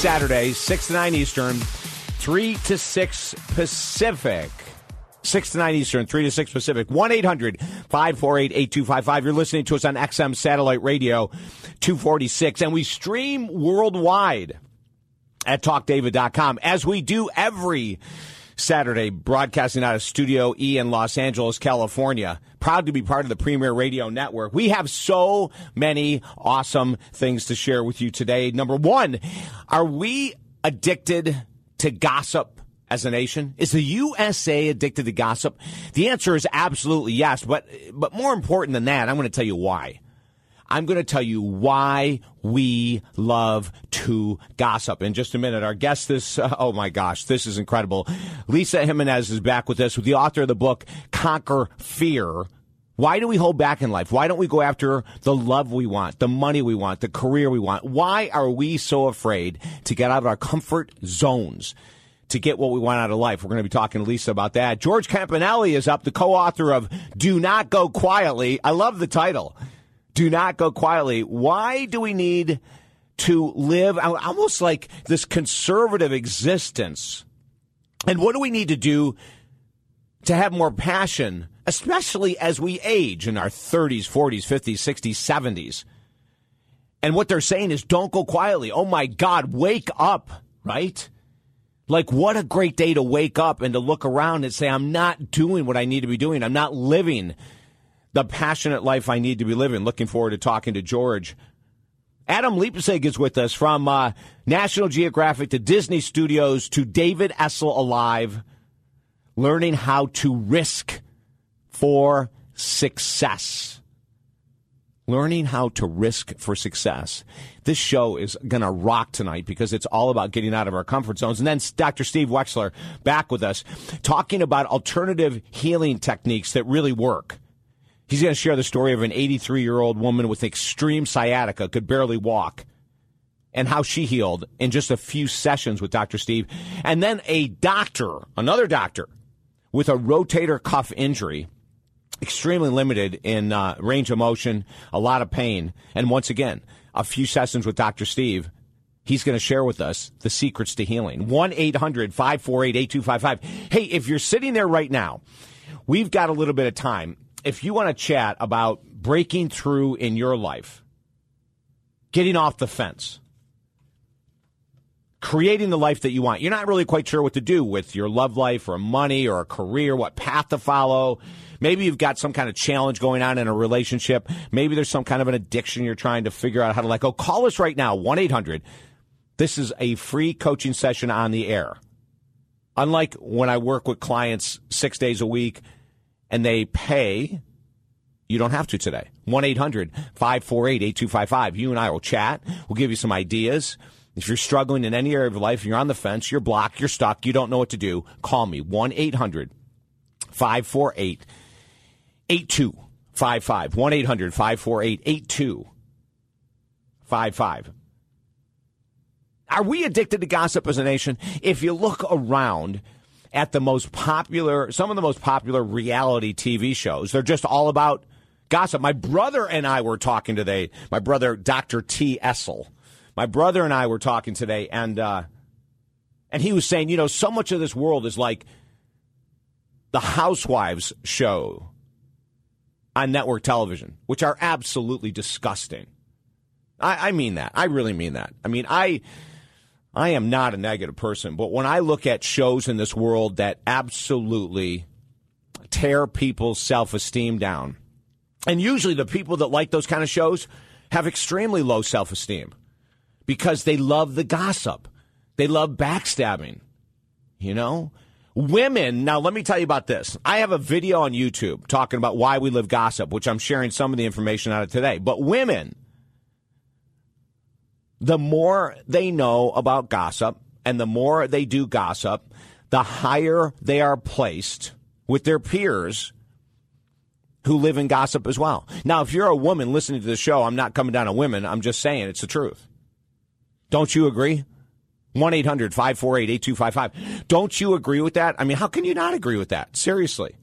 every Saturday, 6 to 9 Eastern, 3 to 6 Pacific. 6 to 9 Eastern, 3 to 6 Pacific. 1 800 548 8255. You're listening to us on XM Satellite Radio 246, and we stream worldwide at talkdavid.com as we do every Saturday, broadcasting out of Studio E in Los Angeles, California. Proud to be part of the Premier Radio Network. We have so many awesome things to share with you today. Number one, are we addicted to gossip? as a nation? Is the USA addicted to gossip? The answer is absolutely yes. But but more important than that, I'm going to tell you why. I'm going to tell you why we love to gossip in just a minute. Our guest this, uh, oh my gosh, this is incredible. Lisa Jimenez is back with us with the author of the book, Conquer Fear. Why do we hold back in life? Why don't we go after the love we want, the money we want, the career we want? Why are we so afraid to get out of our comfort zones? to get what we want out of life. We're going to be talking to Lisa about that. George Cappannelli is up, the co-author of Do Not Go Quietly. I love the title. Do Not Go Quietly. Why do we need to live almost like this conservative existence? And what do we need to do to have more passion, especially as we age in our 30s, 40s, 50s, 60s, 70s? And what they're saying is don't go quietly. Oh my God, wake up, right? Like, what a great day to wake up and to look around and say, I'm not doing what I need to be doing. I'm not living the passionate life I need to be living. Looking forward to talking to George. Adam Leipzig is with us from uh, National Geographic to Disney Studios to David Essel Alive, learning how to risk for success learning how to risk for success. This show is going to rock tonight because it's all about getting out of our comfort zones. And then Dr. Steve Wexler back with us talking about alternative healing techniques that really work. He's going to share the story of an 83 year old woman with extreme sciatica, could barely walk, and how she healed in just a few sessions with Dr. Steve. And then a doctor, another doctor, with a rotator cuff injury extremely limited in uh, range of motion, a lot of pain. And once again, a few sessions with Dr. Steve. He's going to share with us the secrets to healing. 1 800 548 8255. Hey, if you're sitting there right now, we've got a little bit of time. If you want to chat about breaking through in your life, getting off the fence, creating the life that you want, you're not really quite sure what to do with your love life or money or a career, what path to follow Maybe you've got some kind of challenge going on in a relationship. Maybe there's some kind of an addiction you're trying to figure out how to let go. Call us right now, 1 800. This is a free coaching session on the air. Unlike when I work with clients six days a week and they pay, you don't have to today. 1 800 548 8255. You and I will chat. We'll give you some ideas. If you're struggling in any area of your life, you're on the fence, you're blocked, you're stuck, you don't know what to do, call me 1 800 548 8255. 1 800 548 8255. Are we addicted to gossip as a nation? If you look around at the most popular, some of the most popular reality TV shows, they're just all about gossip. My brother and I were talking today. My brother, Dr. T. Essel. My brother and I were talking today, and uh, and he was saying, you know, so much of this world is like the Housewives show on network television, which are absolutely disgusting. I, I mean that. I really mean that. I mean, I. I am not a negative person, but when I look at shows in this world that absolutely tear people's self esteem down, and usually the people that like those kind of shows have extremely low self esteem because they love the gossip, they love backstabbing, you know? Women, now let me tell you about this. I have a video on YouTube talking about why we live gossip, which I'm sharing some of the information out of today. But women, the more they know about gossip and the more they do gossip, the higher they are placed with their peers who live in gossip as well. Now, if you're a woman listening to the show, I'm not coming down on women. I'm just saying it's the truth. Don't you agree? 1 800 548 8255. Don't you agree with that? I mean, how can you not agree with that? Seriously.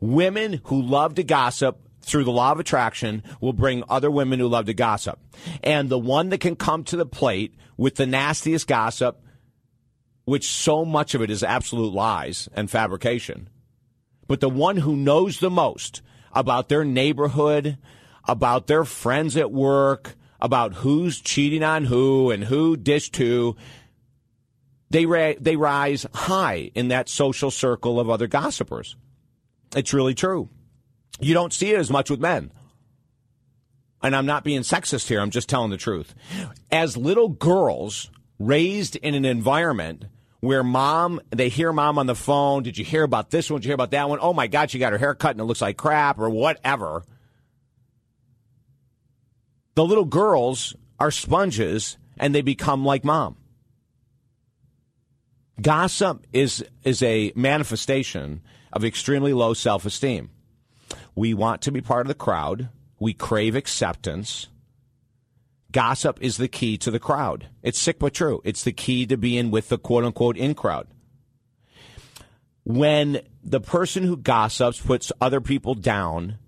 Women who love to gossip through the law of attraction will bring other women who love to gossip. And the one that can come to the plate with the nastiest gossip, which so much of it is absolute lies and fabrication, but the one who knows the most about their neighborhood, about their friends at work, about who's cheating on who and who dished who, they, ra- they rise high in that social circle of other gossipers. It's really true. You don't see it as much with men. And I'm not being sexist here, I'm just telling the truth. As little girls raised in an environment where mom, they hear mom on the phone, did you hear about this one? Did you hear about that one? Oh my God, she got her hair cut and it looks like crap or whatever. The little girls are sponges and they become like mom. Gossip is, is a manifestation of extremely low self esteem. We want to be part of the crowd. We crave acceptance. Gossip is the key to the crowd. It's sick but true. It's the key to being with the quote unquote in crowd. When the person who gossips puts other people down,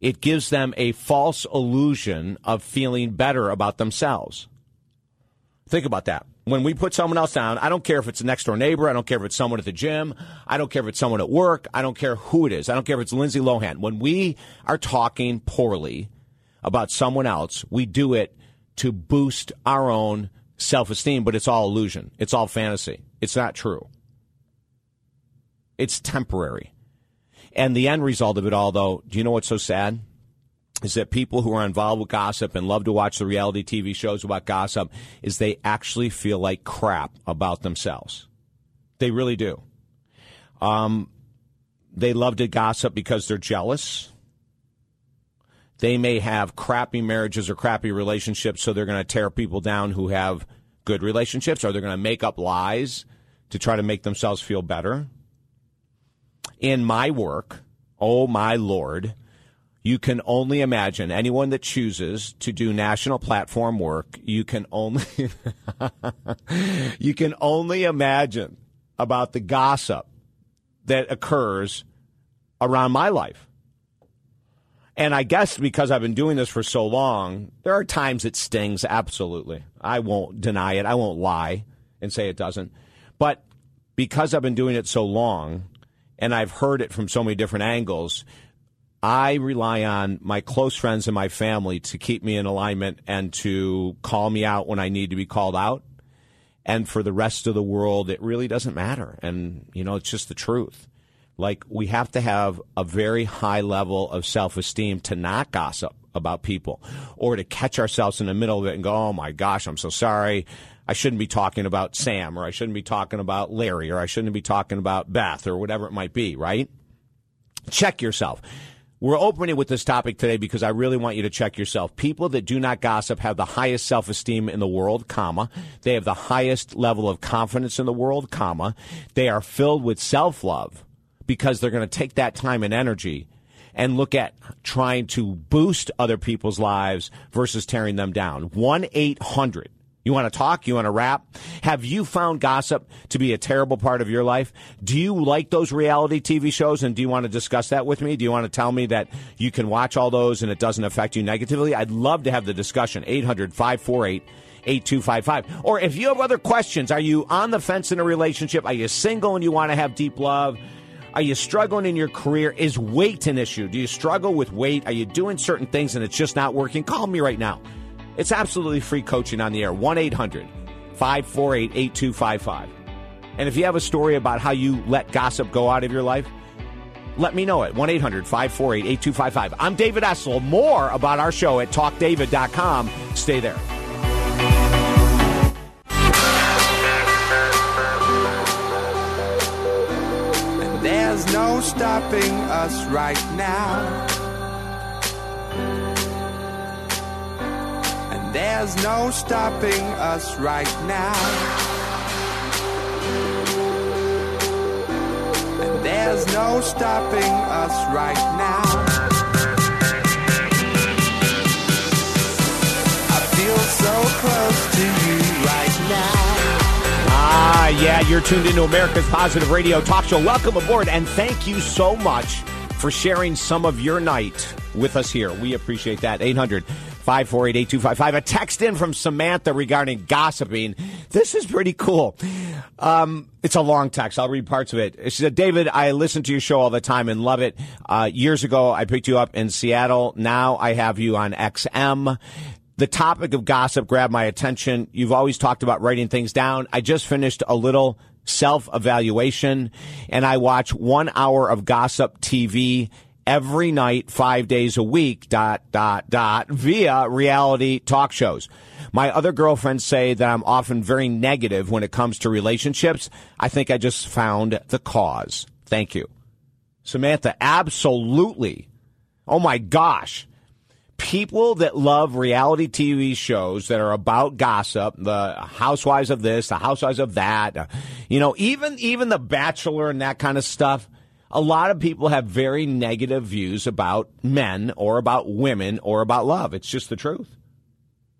it gives them a false illusion of feeling better about themselves. Think about that when we put someone else down, I don't care if it's a next door neighbor. I don't care if it's someone at the gym. I don't care if it's someone at work. I don't care who it is. I don't care if it's Lindsay Lohan. When we are talking poorly about someone else, we do it to boost our own self esteem, but it's all illusion. It's all fantasy. It's not true. It's temporary. And the end result of it all, though, do you know what's so sad? Is that people who are involved with gossip and love to watch the reality TV shows about gossip is they actually feel like crap about themselves. They really do. Um, they love to gossip because they're jealous. They may have crappy marriages or crappy relationships, so they're going to tear people down who have good relationships, or they're going to make up lies to try to make themselves feel better. In my work, oh my lord, you can only imagine anyone that chooses to do national platform work you can only you can only imagine about the gossip that occurs around my life and I guess because I've been doing this for so long, there are times it stings, absolutely. I won't deny it. I won't lie and say it doesn't. But because I've been doing it so long and I've heard it from so many different angles, I rely on my close friends and my family to keep me in alignment and to call me out when I need to be called out. And for the rest of the world, it really doesn't matter. And, you know, it's just the truth. Like, we have to have a very high level of self esteem to not gossip about people or to catch ourselves in the middle of it and go, oh my gosh, I'm so sorry. I shouldn't be talking about Sam or I shouldn't be talking about Larry or I shouldn't be talking about Beth or whatever it might be, right? Check yourself. We're opening with this topic today because I really want you to check yourself. People that do not gossip have the highest self-esteem in the world, comma. They have the highest level of confidence in the world, comma. They are filled with self-love because they're going to take that time and energy and look at trying to boost other people's lives versus tearing them down. 1 800 you want to talk? You want to rap? Have you found gossip to be a terrible part of your life? Do you like those reality TV shows and do you want to discuss that with me? Do you want to tell me that you can watch all those and it doesn't affect you negatively? I'd love to have the discussion. 800 548 8255. Or if you have other questions, are you on the fence in a relationship? Are you single and you want to have deep love? Are you struggling in your career? Is weight an issue? Do you struggle with weight? Are you doing certain things and it's just not working? Call me right now. It's absolutely free coaching on the air. 1 800 548 8255. And if you have a story about how you let gossip go out of your life, let me know at 1 800 548 8255. I'm David Essel. More about our show at talkdavid.com. Stay there. There's no stopping us right now. There's no stopping us right now. And there's no stopping us right now. I feel so close to you right now. Ah, yeah, you're tuned into America's Positive Radio Talk Show. Welcome aboard, and thank you so much for sharing some of your night with us here. We appreciate that. 800 548 8255. A text in from Samantha regarding gossiping. This is pretty cool. Um, it's a long text. I'll read parts of it. She said, David, I listen to your show all the time and love it. Uh, years ago, I picked you up in Seattle. Now I have you on XM. The topic of gossip grabbed my attention. You've always talked about writing things down. I just finished a little self evaluation and I watch one hour of gossip TV every night, five days a week, dot, dot, dot, via reality talk shows. My other girlfriends say that I'm often very negative when it comes to relationships. I think I just found the cause. Thank you. Samantha, absolutely. Oh my gosh. People that love reality TV shows that are about gossip, the housewives of this, the housewives of that, you know, even, even the bachelor and that kind of stuff a lot of people have very negative views about men or about women or about love. It's just the truth.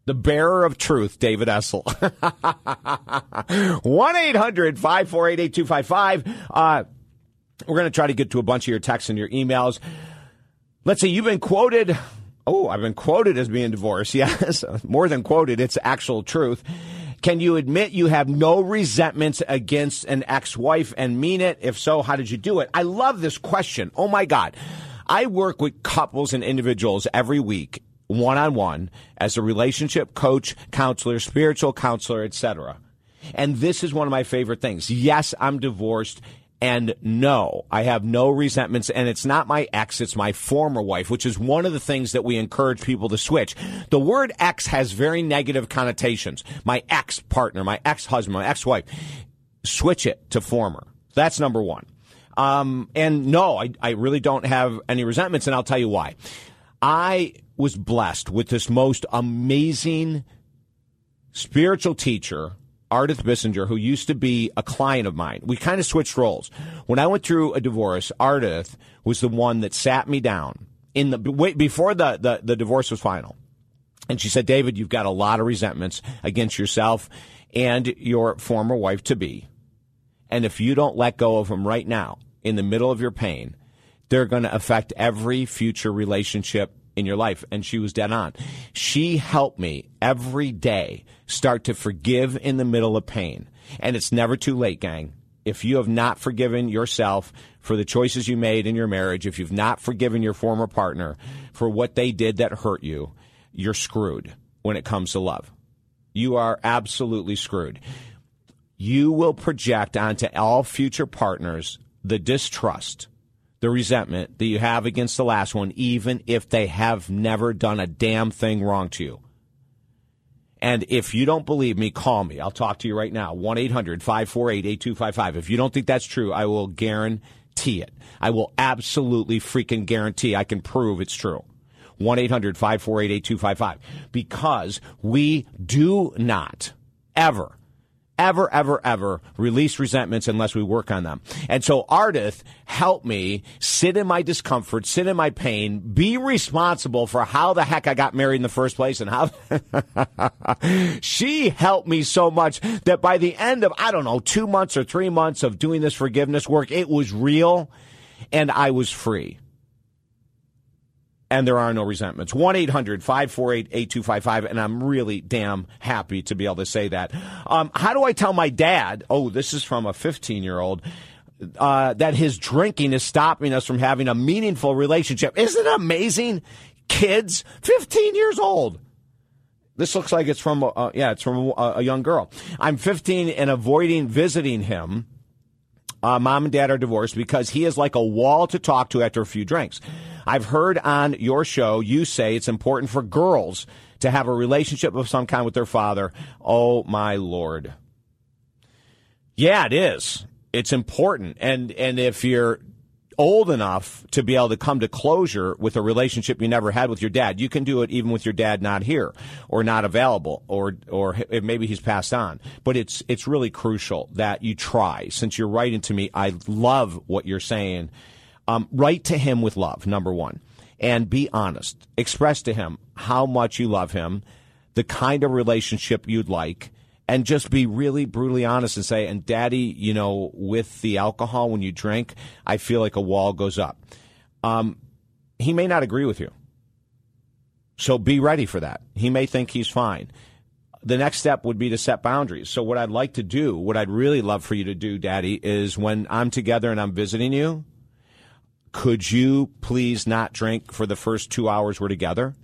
The bearer of truth, David Essel. 1 800 548 8255. Uh, we're going to try to get to a bunch of your texts and your emails. Let's see, you've been quoted. Oh, I've been quoted as being divorced. Yes, more than quoted. It's actual truth. Can you admit you have no resentments against an ex wife and mean it? If so, how did you do it? I love this question. Oh my God. I work with couples and individuals every week, one on one, as a relationship coach, counselor, spiritual counselor, etc. And this is one of my favorite things. Yes, I'm divorced. And no, I have no resentments. And it's not my ex, it's my former wife, which is one of the things that we encourage people to switch. The word ex has very negative connotations. My ex partner, my ex husband, my ex wife. Switch it to former. That's number one. Um, and no, I, I really don't have any resentments. And I'll tell you why. I was blessed with this most amazing spiritual teacher Ardith Bissinger, who used to be a client of mine. We kind of switched roles. When I went through a divorce, Ardith was the one that sat me down in the before the, the, the divorce was final. And she said, David, you've got a lot of resentments against yourself and your former wife to be. And if you don't let go of them right now, in the middle of your pain, they're going to affect every future relationship in your life. And she was dead on. She helped me every day start to forgive in the middle of pain. And it's never too late, gang. If you have not forgiven yourself for the choices you made in your marriage, if you've not forgiven your former partner for what they did that hurt you, you're screwed when it comes to love. You are absolutely screwed. You will project onto all future partners the distrust the resentment that you have against the last one, even if they have never done a damn thing wrong to you. And if you don't believe me, call me. I'll talk to you right now. 1 800 548 8255. If you don't think that's true, I will guarantee it. I will absolutely freaking guarantee I can prove it's true. 1 800 548 8255. Because we do not ever ever, ever, ever release resentments unless we work on them. And so Ardith helped me. Sit in my discomfort, sit in my pain, be responsible for how the heck I got married in the first place and how she helped me so much that by the end of, I don't know, two months or three months of doing this forgiveness work, it was real and I was free and there are no resentments. 1 800 548 8255. And I'm really damn happy to be able to say that. Um, how do I tell my dad? Oh, this is from a 15 year old. Uh, that his drinking is stopping us from having a meaningful relationship. Isn't it amazing? Kids, 15 years old. This looks like it's from, uh, yeah, it's from a, a, young girl. I'm 15 and avoiding visiting him. Uh, mom and dad are divorced because he is like a wall to talk to after a few drinks. I've heard on your show you say it's important for girls to have a relationship of some kind with their father. Oh my lord. Yeah, it is. It's important. And and if you're old enough to be able to come to closure with a relationship you never had with your dad, you can do it even with your dad not here or not available or or maybe he's passed on. But it's it's really crucial that you try. Since you're writing to me, I love what you're saying um, write to him with love, number one, and be honest. Express to him how much you love him, the kind of relationship you'd like, and just be really brutally honest and say, and daddy, you know, with the alcohol when you drink, I feel like a wall goes up. um, he may not agree with you. So be ready for that. He may think he's fine. The next step would be to set boundaries. So, what I'd like to do, what I'd really love for you to do, Daddy, is when I'm together and I'm visiting you, could you please not drink for the first two hours we're together?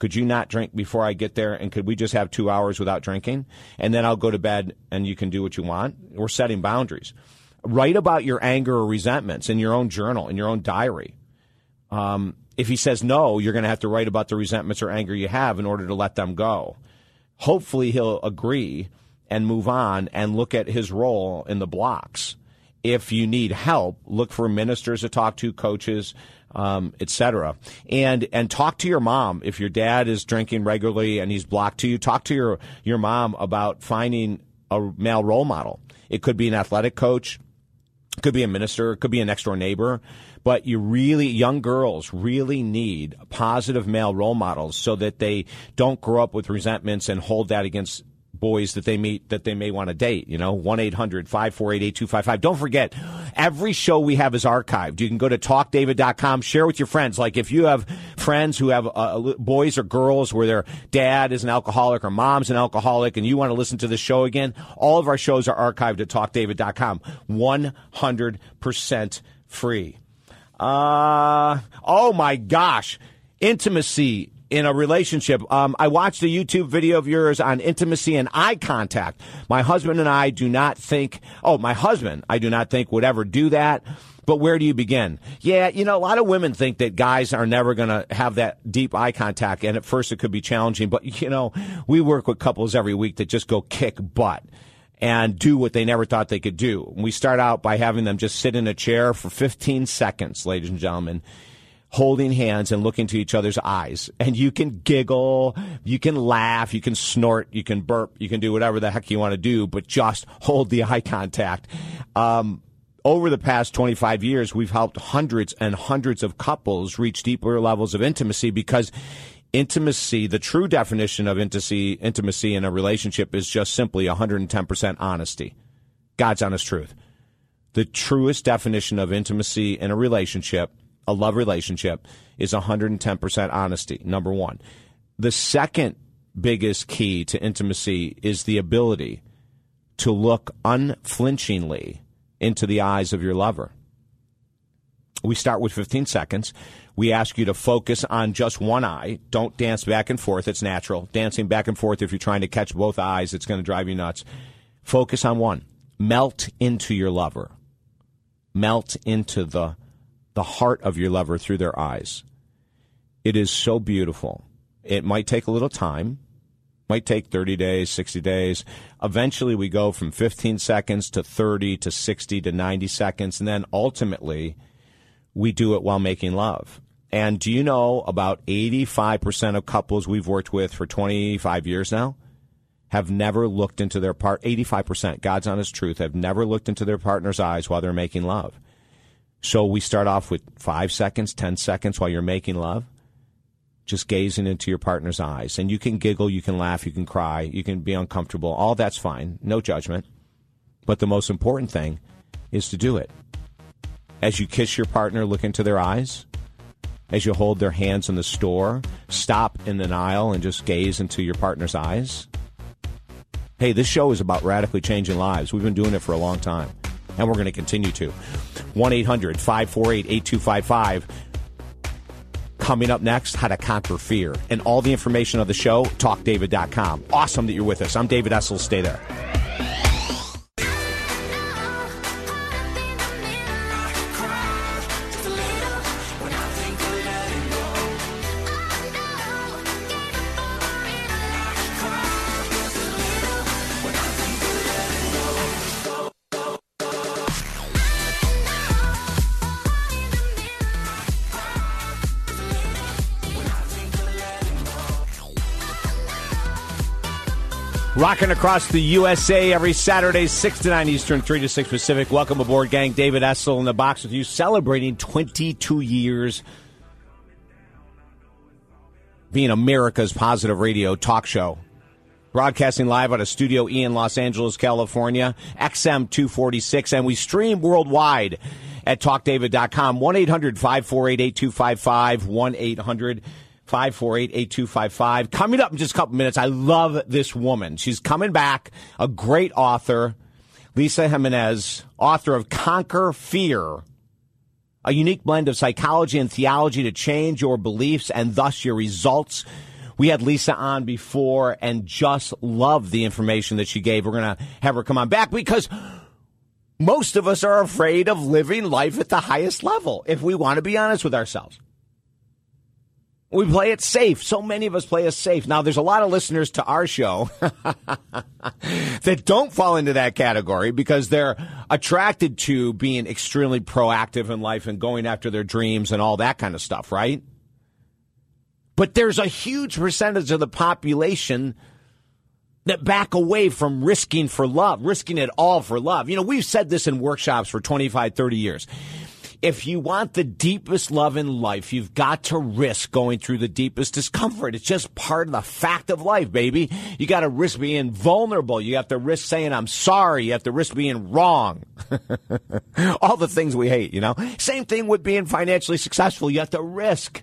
Could you not drink before I get there? And could we just have two hours without drinking? And then I'll go to bed and you can do what you want. We're setting boundaries. Write about your anger or resentments in your own journal, in your own diary. Um, if he says no, you're going to have to write about the resentments or anger you have in order to let them go. Hopefully, he'll agree and move on and look at his role in the blocks. If you need help, look for ministers to talk to, coaches, um, etc. And and talk to your mom if your dad is drinking regularly and he's blocked to you. Talk to your your mom about finding a male role model. It could be an athletic coach, could be a minister, could be a next door neighbor. But you really, young girls really need positive male role models so that they don't grow up with resentments and hold that against boys that they meet that they may want to date. You know, 1 800 548 8255. Don't forget, every show we have is archived. You can go to talkdavid.com, share with your friends. Like if you have friends who have uh, boys or girls where their dad is an alcoholic or mom's an alcoholic and you want to listen to the show again, all of our shows are archived at talkdavid.com. 100% free. Uh, oh my gosh. Intimacy in a relationship. Um, I watched a YouTube video of yours on intimacy and eye contact. My husband and I do not think, oh, my husband, I do not think would ever do that. But where do you begin? Yeah, you know, a lot of women think that guys are never going to have that deep eye contact. And at first it could be challenging. But, you know, we work with couples every week that just go kick butt and do what they never thought they could do. We start out by having them just sit in a chair for 15 seconds, ladies and gentlemen, holding hands and looking to each other's eyes. And you can giggle, you can laugh, you can snort, you can burp, you can do whatever the heck you want to do, but just hold the eye contact. Um, over the past 25 years, we've helped hundreds and hundreds of couples reach deeper levels of intimacy because intimacy, the true definition of intimacy, intimacy in a relationship is just simply 110% honesty. God's honest truth. The truest definition of intimacy in a relationship, a love relationship, is 110% honesty, number one. The second biggest key to intimacy is the ability to look unflinchingly into the eyes of your lover. We start with 15 seconds. We ask you to focus on just one eye. Don't dance back and forth. It's natural. Dancing back and forth, if you're trying to catch both eyes, it's going to drive you nuts. Focus on one. Melt into your lover. Melt into the, the heart of your lover through their eyes. It is so beautiful. It might take a little time. Might take 30 days, 60 days. Eventually, we go from 15 seconds to 30 to 60 to 90 seconds. And then ultimately, we do it while making love. And do you know about 85% of couples we've worked with for 25 years now have never looked into their part 85%, God's honest truth, have never looked into their partner's eyes while they're making love. So we start off with 5 seconds, 10 seconds while you're making love, just gazing into your partner's eyes. And you can giggle, you can laugh, you can cry, you can be uncomfortable. All that's fine. No judgment. But the most important thing is to do it as you kiss your partner, look into their eyes. As you hold their hands in the store, stop in an aisle and just gaze into your partner's eyes. Hey, this show is about radically changing lives. We've been doing it for a long time, and we're going to continue to. 1 800 548 8255. Coming up next, how to conquer fear. And all the information of the show, talkdavid.com. Awesome that you're with us. I'm David Essel. Stay there. Rocking across the USA every Saturday, 6 to 9 Eastern, 3 to 6 Pacific. Welcome aboard, gang. David Essel in the box with you, celebrating 22 years being America's positive radio talk show. Broadcasting live out of Studio E in Los Angeles, California, XM 246, and we stream worldwide at talkdavid.com. 1 800 548 8255. 1 800 548 8255. Coming up in just a couple minutes, I love this woman. She's coming back, a great author, Lisa Jimenez, author of Conquer Fear a unique blend of psychology and theology to change your beliefs and thus your results. We had Lisa on before and just love the information that she gave. We're going to have her come on back because most of us are afraid of living life at the highest level, if we want to be honest with ourselves. We play it safe. So many of us play it safe. Now, there's a lot of listeners to our show that don't fall into that category because they're attracted to being extremely proactive in life and going after their dreams and all that kind of stuff, right? But there's a huge percentage of the population that back away from risking for love, risking it all for love. You know, we've said this in workshops for 25, 30 years if you want the deepest love in life, you've got to risk going through the deepest discomfort. It's just part of the fact of life, baby. You got to risk being vulnerable. You have to risk saying, I'm sorry. You have to risk being wrong. All the things we hate, you know? Same thing with being financially successful. You have to risk.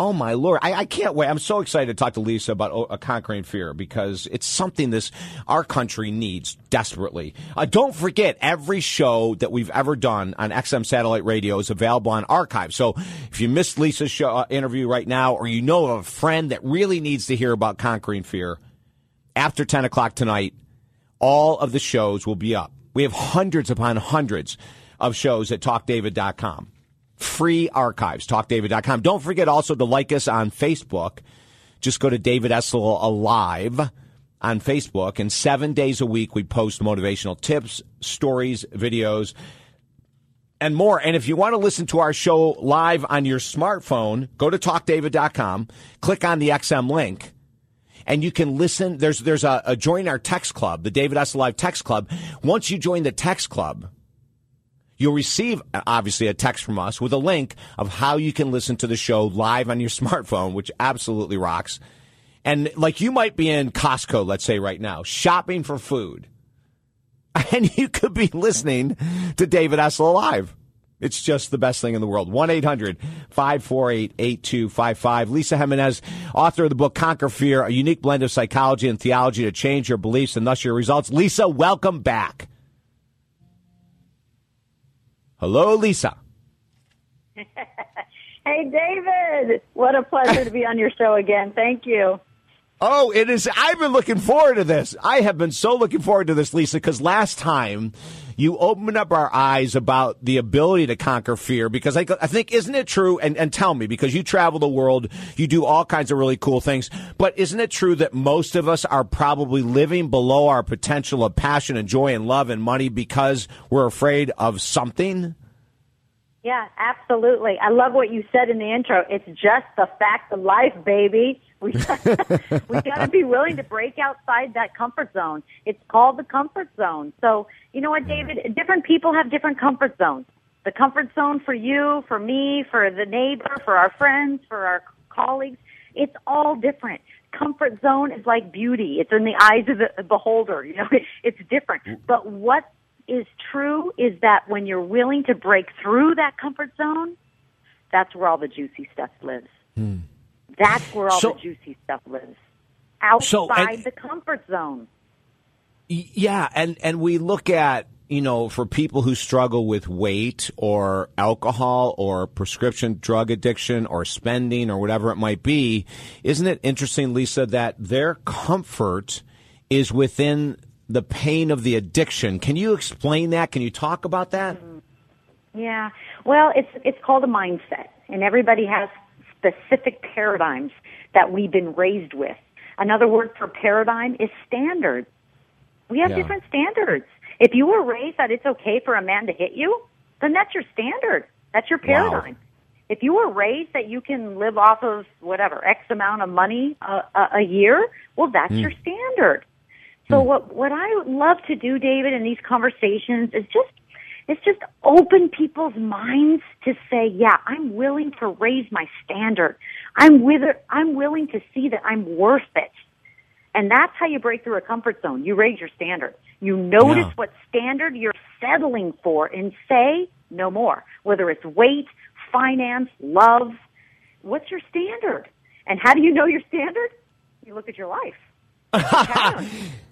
Oh my lord! I, I, can't wait. I'm so excited to talk to Lisa about uh, conquering fear because it's something this our country needs desperately. Uh, don't forget, every show that we've ever done on XM satellite radio is available on archive. So if you missed Lisa's show, uh, interview right now, or you know of a friend that really needs to hear about conquering fear, after 10 o'clock tonight, all of the shows will be up. We have hundreds upon hundreds of shows at TalkDavid.com free archives, talkdavid.com. Don't forget also to like us on Facebook. Just go to David Essel Alive on Facebook, and seven days a week we post motivational tips, stories, videos, and more. And if you want to listen to our show live on your smartphone, go to talkdavid.com, click on the XM link, and you can listen. There's there's a, a join our text club, the David Essel Live text club. Once you join the text club, You'll receive, obviously, a text from us with a link of how you can listen to the show live on your smartphone, which absolutely rocks. And like you might be in Costco, let's say right now, shopping for food. And you could be listening to David Essel Live. It's just the best thing in the world. 1 800 548 8255. Lisa Jimenez, author of the book Conquer Fear, a unique blend of psychology and theology to change your beliefs and thus your results. Lisa, welcome back. Hello, Lisa. hey, David. What a pleasure to be on your show again. Thank you. Oh, it is. I've been looking forward to this. I have been so looking forward to this, Lisa, because last time you opened up our eyes about the ability to conquer fear because I, I think, isn't it true? And, and tell me, because you travel the world, you do all kinds of really cool things, but isn't it true that most of us are probably living below our potential of passion and joy and love and money because we're afraid of something? Yeah, absolutely. I love what you said in the intro. It's just the fact of life, baby. We we got to be willing to break outside that comfort zone. It's called the comfort zone. So, you know what, mm-hmm. David? Different people have different comfort zones. The comfort zone for you, for me, for the neighbor, for our friends, for our colleagues, it's all different. Comfort zone is like beauty. It's in the eyes of the beholder. You know, it's different. Mm. But what is true is that when you're willing to break through that comfort zone, that's where all the juicy stuff lives. Hmm. That's where all so, the juicy stuff lives. Outside so, and, the comfort zone. Yeah, and and we look at you know, for people who struggle with weight or alcohol or prescription drug addiction or spending or whatever it might be, isn't it interesting, Lisa, that their comfort is within the pain of the addiction. Can you explain that? Can you talk about that? Yeah. Well, it's it's called a mindset, and everybody has specific paradigms that we've been raised with. Another word for paradigm is standard. We have yeah. different standards. If you were raised that it's okay for a man to hit you, then that's your standard. That's your paradigm. Wow. If you were raised that you can live off of whatever X amount of money a, a, a year, well, that's mm. your standard. So hmm. what what I love to do, David, in these conversations is just it's just open people's minds to say, yeah, I'm willing to raise my standard. I'm with I'm willing to see that I'm worth it. And that's how you break through a comfort zone. You raise your standard. You notice yeah. what standard you're settling for and say no more. Whether it's weight, finance, love, what's your standard? And how do you know your standard? You look at your life.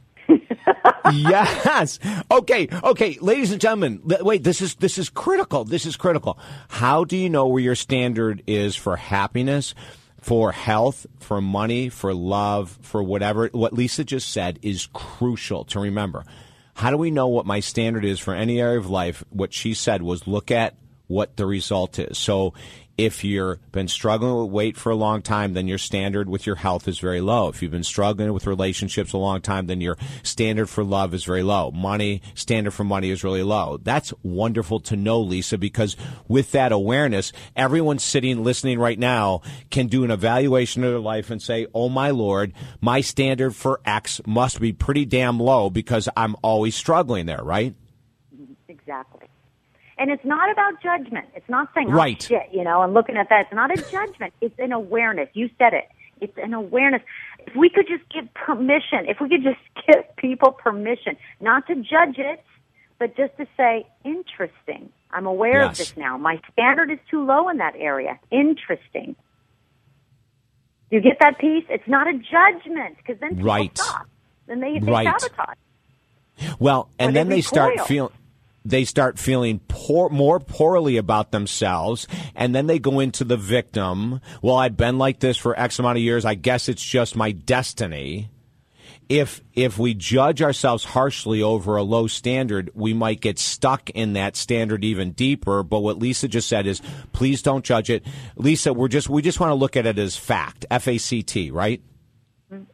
yes. Okay. Okay. Ladies and gentlemen, wait, this is, this is critical. This is critical. How do you know where your standard is for happiness? For health, for money, for love, for whatever, what Lisa just said is crucial to remember. How do we know what my standard is for any area of life? What she said was look at what the result is. So if you've been struggling with weight for a long time, then your standard with your health is very low. If you've been struggling with relationships a long time, then your standard for love is very low. Money, standard for money is really low. That's wonderful to know, Lisa, because with that awareness, everyone sitting listening right now can do an evaluation of their life and say, Oh my Lord, my standard for X must be pretty damn low because I'm always struggling there, right? Exactly. And it's not about judgment. It's not saying, oh, right. shit, you know, I'm looking at that. It's not a judgment. It's an awareness. You said it. It's an awareness. If we could just give permission, if we could just give people permission, not to judge it, but just to say, interesting. I'm aware Yes. of this now. My standard is too low in that area. Interesting. You get that piece? It's not a judgment because then people Right. stop. Then they, they Right. sabotage. Well, and then they they start feeling they start feeling poor, more poorly about themselves, and then they go into the victim. Well, I've been like this for X amount of years. I guess it's just my destiny. If if we judge ourselves harshly over a low standard, we might get stuck in that standard even deeper. But what Lisa just said is, please don't judge it, Lisa. We're just we just want to look at it as fact, F A C T, right?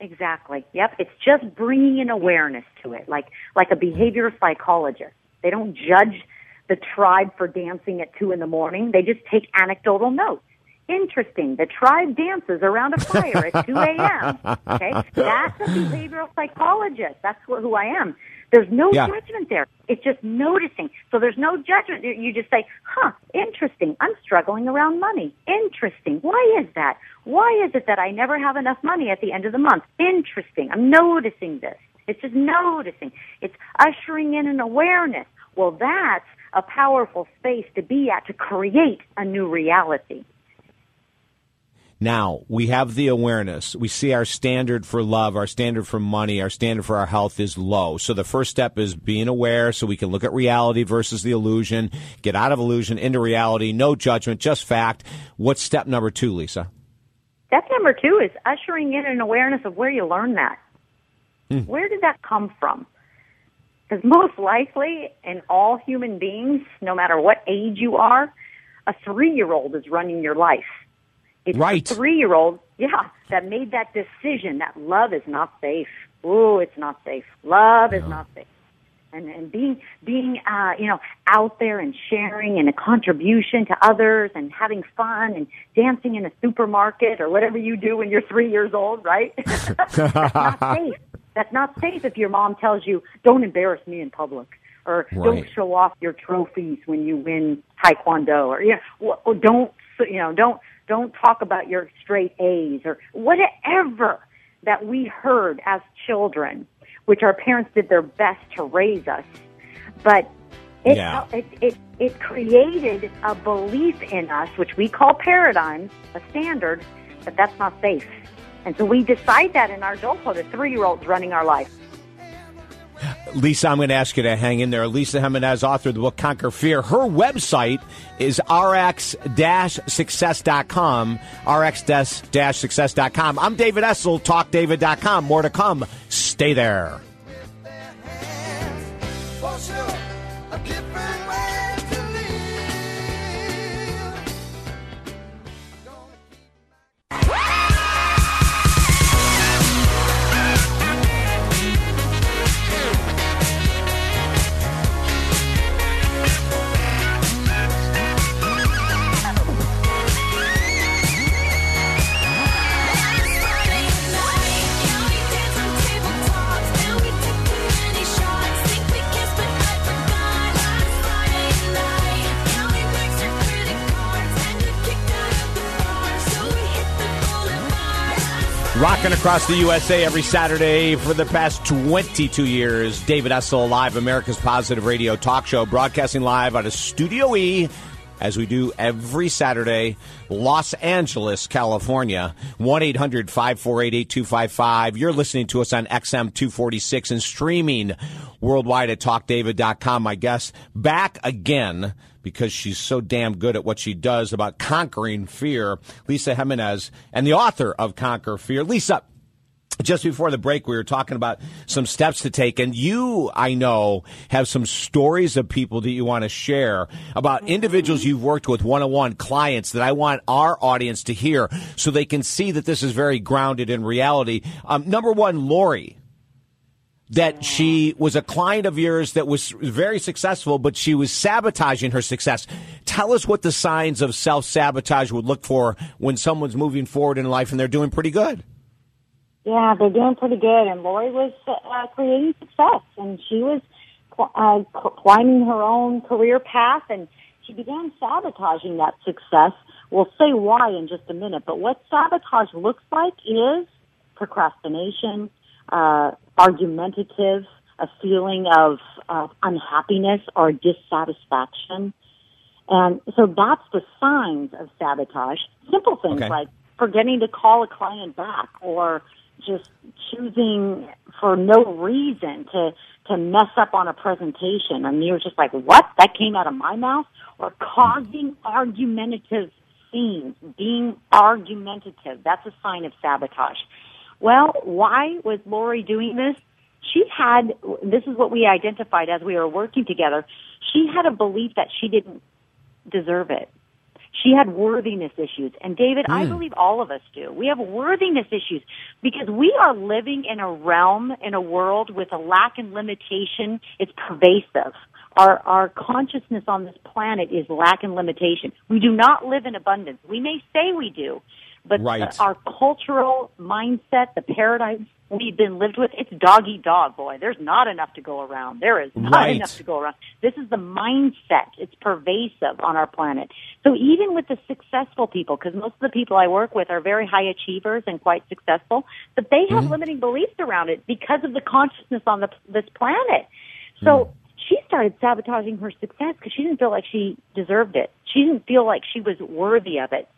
Exactly. Yep. It's just bringing an awareness to it, like like a behavior psychologist. They don't judge the tribe for dancing at two in the morning. They just take anecdotal notes. Interesting. The tribe dances around a fire at 2 a.m. Okay. That's a behavioral psychologist. That's wh- who I am. There's no Yeah. judgment there. It's just noticing. So there's no judgment. You just say, huh, interesting. I'm struggling around money. Interesting. Why is that? Why is it that I never have enough money at the end of the month? Interesting. I'm noticing this. It's just noticing. It's ushering in an awareness. Well, that's a powerful space to be at to create a new reality. Now we have the awareness. We see our standard for love, our standard for money, our standard for our health is low. So the first step is being aware so we can look at reality versus the illusion, get out of illusion into reality, no judgment, just fact. What's step number two, Lisa? Step number two is ushering in an awareness of where you learned that. Hmm. Where did that come from? Because most likely, in all human beings, no matter what age you are, a three year old is running your life. It's Right. three year old, yeah, that made that decision that love is not safe. Ooh, it's not safe. Love is not safe. And, and being, being, uh, you know, out there and sharing and a contribution to others and having fun and dancing in a supermarket or whatever you do when you're three years old, right? That's not safe. That's not safe if your mom tells you, don't embarrass me in public. Or don't show off your trophies when you win taekwondo or, you know, or don't, you know, don't, don't talk about your straight A's or whatever that we heard as children, which our parents did their best to raise us. But it, Yeah. it, it, it created a belief in us, which we call paradigms, a standard, that that's not safe. And so we decide that in our adulthood, as three year olds running our life. Lisa, I'm going to ask you to hang in there. Lisa Jimenez, author of the book Conquer Fear. Her website is rx-success.com, rx-success.com. I'm David Essel, talkdavid.com. More to come. Stay there. Across the USA every Saturday for the past 22 years. David Essel, live, America's Positive Radio talk show, broadcasting live out of Studio E, as we do every Saturday, Los Angeles, California. 1 800 548 8255. You're listening to us on XM 246 and streaming worldwide at talkdavid.com. My guest back again because she's so damn good at what she does about conquering fear. Lisa Jimenez, and the author of Conquer Fear. Lisa, just before the break, we were talking about some steps to take, and you, I know, have some stories of people that you want to share about individuals you've worked with one on one, clients that I want our audience to hear so they can see that this is very grounded in reality. Um, number one, Lori that she was a client of yours that was very successful, but she was sabotaging her success. Tell us what the signs of self sabotage would look for when someone's moving forward in life and they're doing pretty good. Yeah, they're doing pretty good. And Lori was uh, creating success, and she was uh, climbing her own career path, and she began sabotaging that success. We'll say why in just a minute, but what sabotage looks like is procrastination, uh, argumentative, a feeling of uh, unhappiness or dissatisfaction. And so that's the signs of sabotage. Simple things Okay. like forgetting to call a client back or just choosing for no reason to to mess up on a presentation and you're just like, What? That came out of my mouth? Or causing argumentative scenes, being argumentative. That's a sign of sabotage. Well, why was Lori doing this? She had, this is what we identified as we were working together. She had a belief that she didn't deserve it. She had worthiness issues. And David, I hmm. believe all of us do. We have worthiness issues because we are living in a realm, in a world with a lack and limitation. It's pervasive. Our, our consciousness on this planet is lack and limitation. We do not live in abundance. We may say we do, but Right. the- our cultural mindset, the paradigm we've been lived with, it's dog eat dog, boy. There's not enough to go around. There is not Right. enough to go around. This is the mindset. It's pervasive on our planet. So even with the successful people, because most of the people I work with are very high achievers and quite successful, but they have mm-hmm. limiting beliefs around it because of the consciousness on the, this planet. So mm. she started sabotaging her success because she didn't feel like she deserved it. She didn't feel like she was worthy of it.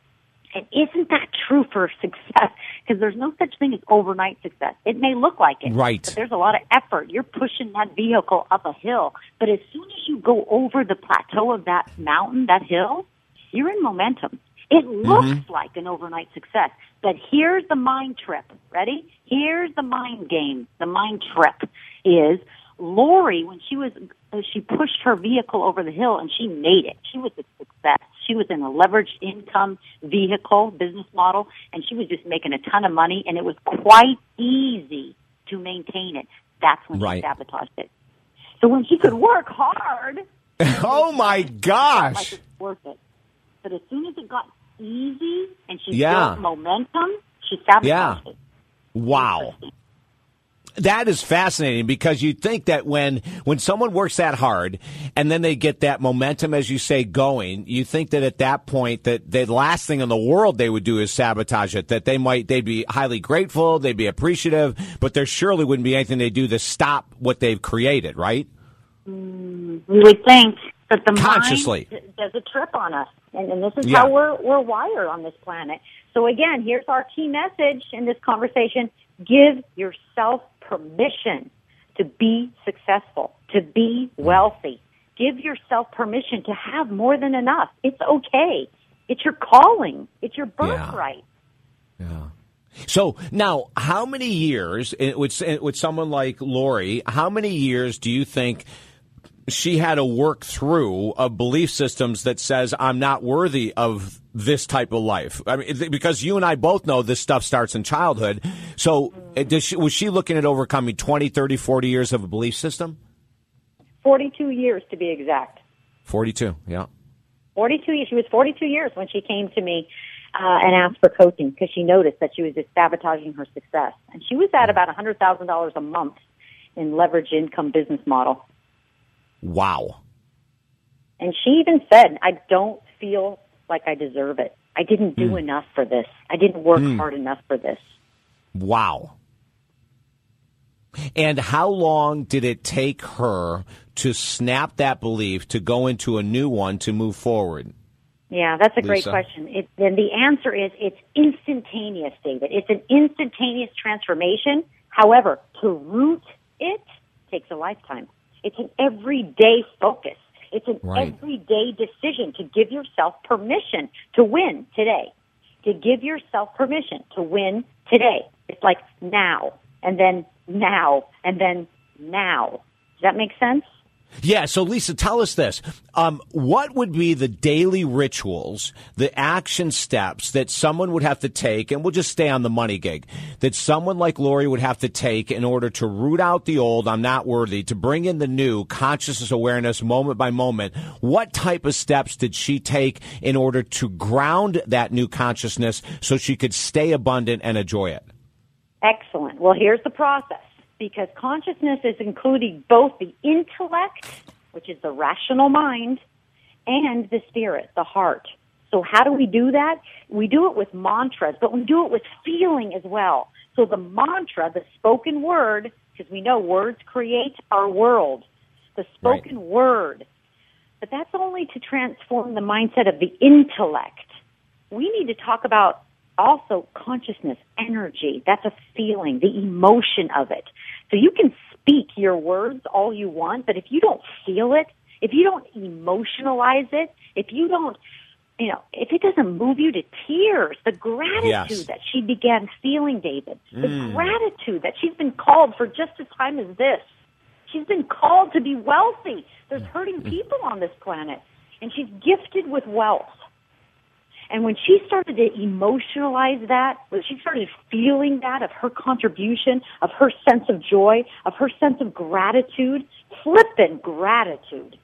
And isn't that true for success? Because there's no such thing as overnight success. It may look like it. Right. But there's a lot of effort. You're pushing that vehicle up a hill. But as soon as you go over the plateau of that mountain, that hill, you're in momentum. It mm-hmm. looks like an overnight success. But here's the mind trip. Ready? Here's the mind game. The mind trip is Lori, when she was, uh, she pushed her vehicle over the hill and she made it. She was a success. She was in a leveraged income vehicle business model and she was just making a ton of money and it was quite easy to maintain it. That's when Right. she sabotaged it. So when she could work hard, Oh my like gosh. it's worth it. But as soon as it got easy and she Yeah. built momentum, she sabotaged Yeah. it. Wow. That is fascinating because you think that when when someone works that hard and then they get that momentum, as you say, going, you think that at that point that the last thing in the world they would do is sabotage it. That they might they'd be highly grateful, they'd be appreciative, but there surely wouldn't be anything they do to stop what they've created, right? Mm, we would think that the Consciously. mind does a trip on us, and, and this is Yeah. how we're we're wired on this planet. So again, here's our key message in this conversation: give yourself permission to be successful, to be wealthy. Give yourself permission to have more than enough. It's okay. It's your calling. It's your birthright. Yeah. So now, how many years eh, with eh, with someone like Lori? How many years do you think she had to work through of belief systems that says I'm not worthy of this type of life? I mean, because you and I both know this stuff starts in childhood. So, does she, was she looking at overcoming 20, 30, 40 years of a belief system? Forty-two years to be exact. 42, yeah. 42 years. She was 42 years when she came to me uh, and asked for coaching because she noticed that she was just sabotaging her success. And she was at about $100,000 a month in leverage income business model. Wow. And she even said, I don't feel like I deserve it. I didn't do hmm. enough for this. I didn't work hmm. hard enough for this. Wow. And how long did it take her to snap that belief to go into a new one to move forward? Yeah, that's a great question. It, and the answer is it's instantaneous, David. It's an instantaneous transformation. However, to root it takes a lifetime. It's an everyday focus. It's an Right. everyday decision to give yourself permission to win today. To give yourself permission to win today. It's like now, and then now, and then now. Does that make sense? Yeah, so Lisa, tell us this. Um, what would be the daily rituals, the action steps that someone would have to take, and we'll just stay on the money gig, that someone like Lori would have to take in order to root out the old, I'm not worthy, to bring in the new, consciousness awareness, moment by moment? What type of steps did she take in order to ground that new consciousness so she could stay abundant and enjoy it? Excellent. Well, here's the process because consciousness is including both the intellect, which is the rational mind, and the spirit, the heart. So how do we do that? We do it with mantras, but we do it with feeling as well. So the mantra, the spoken word, because we know words create our world, the spoken word, but that's only to transform the mindset of the intellect. We need to talk about also consciousness, energy. That's a feeling, the emotion of it. So you can speak your words all you want, but if you don't feel it, if you don't emotionalize it, if you don't, you know, if it doesn't move you to tears, the gratitude Yes. that she began feeling, David, the mm. gratitude that she's been called for just a time as this. She's been called to be wealthy. There's mm. hurting mm. people on this planet, and she's gifted with wealth. And when she started to emotionalize that, when she started feeling that of her contribution, of her sense of joy, of her sense of gratitude, flippant gratitude.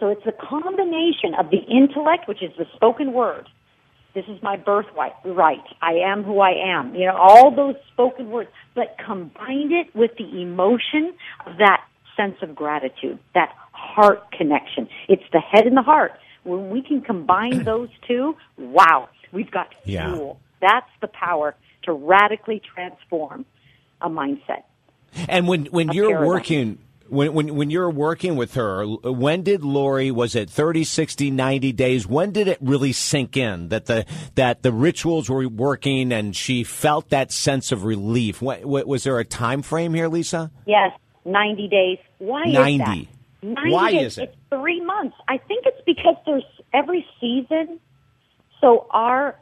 So it's the combination of the intellect, which is the spoken word. This is my birthright. Right. I am who I am. You know, all those spoken words, but combined it with the emotion of that sense of gratitude, that heart connection. It's the head and the heart. When we can combine those two, wow, we've got Yeah. fuel. That's the power to radically transform a mindset. And when when you're paradigm. working when, when when you're working with her, when did Lori was it 30, 60, 90 days? When did it really sink in that the that the rituals were working and she felt that sense of relief? What, was there a time frame here, Lisa? Yes, 90 days. Why is 90. That? 90 Why days. is it? Three months. I think it's because there's every season. So our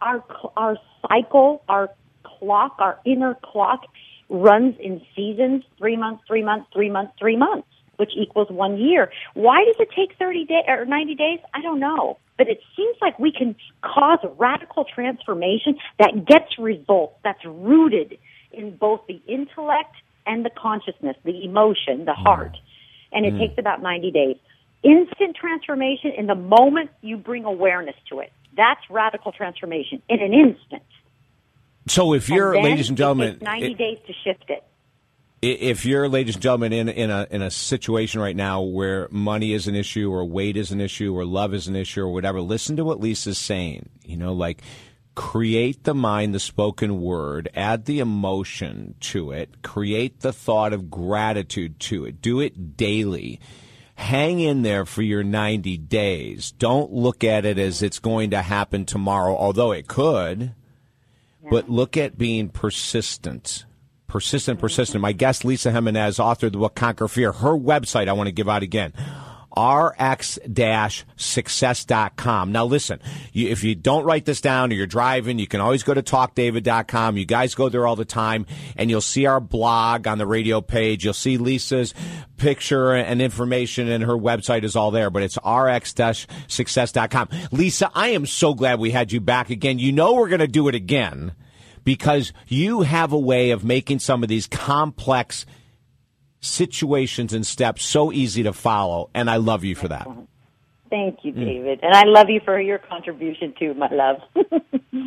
our our cycle, our clock, our inner clock runs in seasons. Three months, three months, three months, three months, which equals one year. Why does it take 30 days or 90 days? I don't know. But it seems like we can cause radical transformation that gets results, that's rooted in both the intellect and the consciousness, the emotion, the heart. And it mm. takes about 90 days. Instant transformation in the moment you bring awareness to it. That's radical transformation in an instant. So if you're, then ladies and it gentlemen, takes 90 i- days to shift it. if you're, ladies and gentlemen, in in a in a situation right now where money is an issue, or weight is an issue, or love is an issue, or whatever, listen to what Lisa's saying. You know, like create the mind, the spoken word, add the emotion to it, create the thought of gratitude to it, do it daily. Hang in there for your 90 days. Don't look at it as it's going to happen tomorrow, although it could. But look at being persistent. Persistent, persistent. My guest, Lisa Jimenez, author of the book Conquer Fear. Her website I want to give out again. rx-success.com. Now listen, you, if you don't write this down or you're driving, you can always go to talkdavid.com. You guys go there all the time and you'll see our blog on the radio page. You'll see Lisa's picture and information and her website is all there, but it's rx-success.com. Lisa, I am so glad we had you back again. You know we're going to do it again because you have a way of making some of these complex situations and steps so easy to follow, and I love you for that. Thank Mm. you, David. And I love you for your contribution too, my love.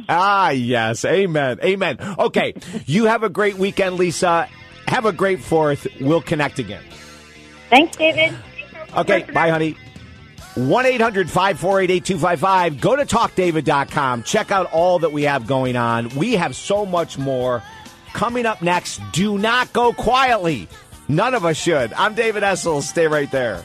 Ah, yes. Amen. Amen. Okay. you have a great weekend, Lisa. Have a great fourth. We'll connect again. Thanks, David. Okay. Bye, honey. 1 800 548 8255. Go to talkdavid.com. Check out all that we have going on. We have so much more Coming up next, do not go quietly. None of us should. I'm David Essel. Stay right there.